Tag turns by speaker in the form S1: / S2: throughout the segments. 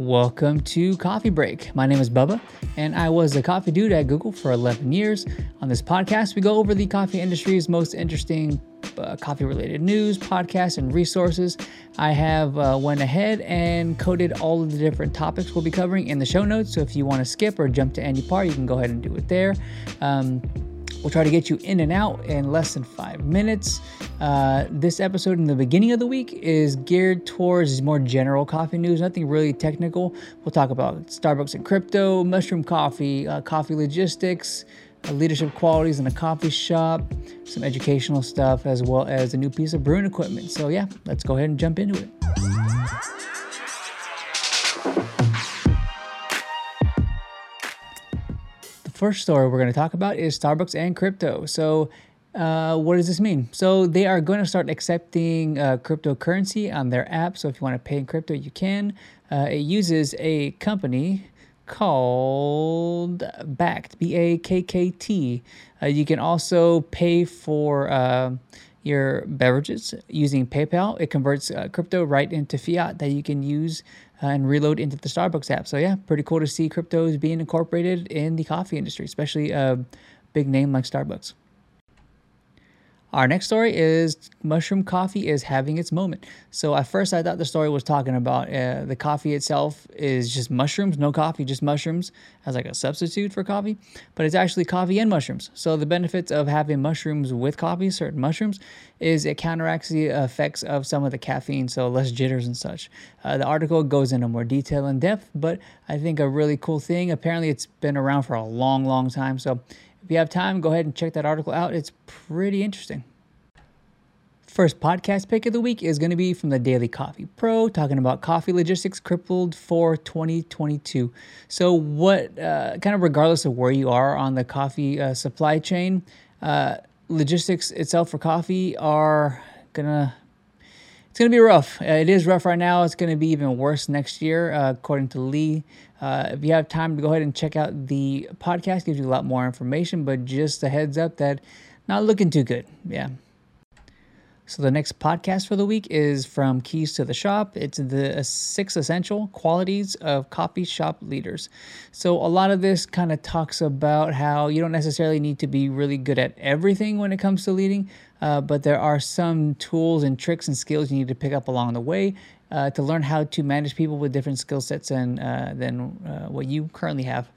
S1: Welcome to Coffee Break. My name is Bubba, and I was a coffee dude at Google for 11 years. On this podcast, we go over the coffee industry's most interesting uh, coffee related news, podcasts, and resources. I have uh, went ahead and coded all of the different topics we'll be covering in the show notes. So if you want to skip or jump to any part, you can go ahead and do it there. Um, We'll try to get you in and out in less than five minutes. Uh, this episode in the beginning of the week is geared towards more general coffee news, nothing really technical. We'll talk about Starbucks and crypto, mushroom coffee, uh, coffee logistics, uh, leadership qualities in a coffee shop, some educational stuff, as well as a new piece of brewing equipment. So, yeah, let's go ahead and jump into it. The first story we're going to talk about is Starbucks and crypto. So, uh, what does this mean? So, they are going to start accepting uh, cryptocurrency on their app. So, if you want to pay in crypto, you can. Uh, it uses a company called Bakkt, B A K K T. Uh, you can also pay for uh, your beverages using PayPal. It converts uh, crypto right into fiat that you can use and reload into the Starbucks app. So yeah, pretty cool to see cryptos being incorporated in the coffee industry, especially a big name like Starbucks. Our next story is mushroom coffee is having its moment. So at first I thought the story was talking about uh, the coffee itself is just mushrooms, no coffee, just mushrooms as like a substitute for coffee, but it's actually coffee and mushrooms. So the benefits of having mushrooms with coffee, certain mushrooms, is it counteracts the effects of some of the caffeine, so less jitters and such. Uh, the article goes into more detail and depth, but I think a really cool thing. Apparently it's been around for a long, long time. So if you have time, go ahead and check that article out. It's pretty interesting. First podcast pick of the week is going to be from the Daily Coffee Pro, talking about coffee logistics crippled for 2022. So, what uh, kind of regardless of where you are on the coffee uh, supply chain, uh, logistics itself for coffee are gonna it's gonna be rough. Uh, it is rough right now. It's gonna be even worse next year, uh, according to Lee. Uh, if you have time to go ahead and check out the podcast, gives you a lot more information. But just a heads up that not looking too good. Yeah. So the next podcast for the week is from Keys to the Shop. It's the six essential qualities of coffee shop leaders. So a lot of this kind of talks about how you don't necessarily need to be really good at everything when it comes to leading, uh, but there are some tools and tricks and skills you need to pick up along the way uh, to learn how to manage people with different skill sets and uh, than uh, what you currently have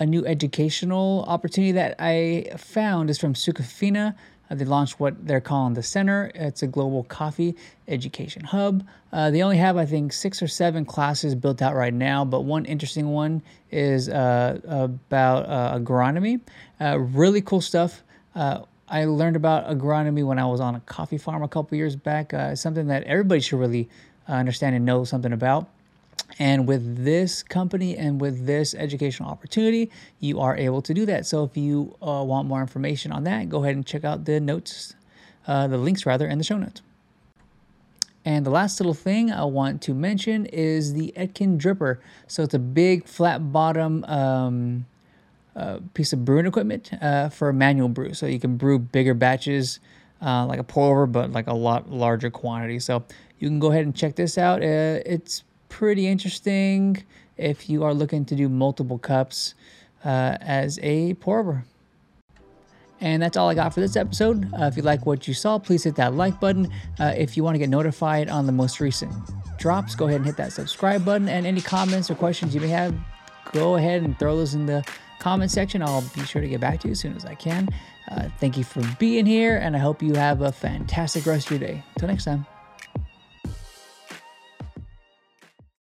S1: a new educational opportunity that I found is from Sucafina. Uh, they launched what they're calling the Center. It's a global coffee education hub. Uh, they only have, I think, six or seven classes built out right now, but one interesting one is about agronomy. Really cool stuff. Uh, I learned about agronomy when I was on a coffee farm a couple years back. something that everybody should really understand and know something about. And with this company and with this educational opportunity, you are able to do that. So if you uh, want more information on that, go ahead and check out the notes, uh, the links rather, in the show notes. And the last little thing I want to mention is the Etkin Dripper. So it's a big flat bottom um, uh, piece of brewing equipment uh, for manual brew. So you can brew bigger batches, uh, like a pour over, but like a lot larger quantity. So you can go ahead and check this out. Uh, it's pretty interesting if you are looking to do multiple cups uh, as a pour over. And that's all I got for this episode. If you like what you saw, please hit that like button. If you want to get notified on the most recent drops, go ahead and hit that subscribe button. And any comments or questions you may have, go ahead and throw those in the comment section. I'll be sure to get back to you as soon as I can. Uh, thank you for being here, and I hope you have a fantastic rest of your day. Until next time.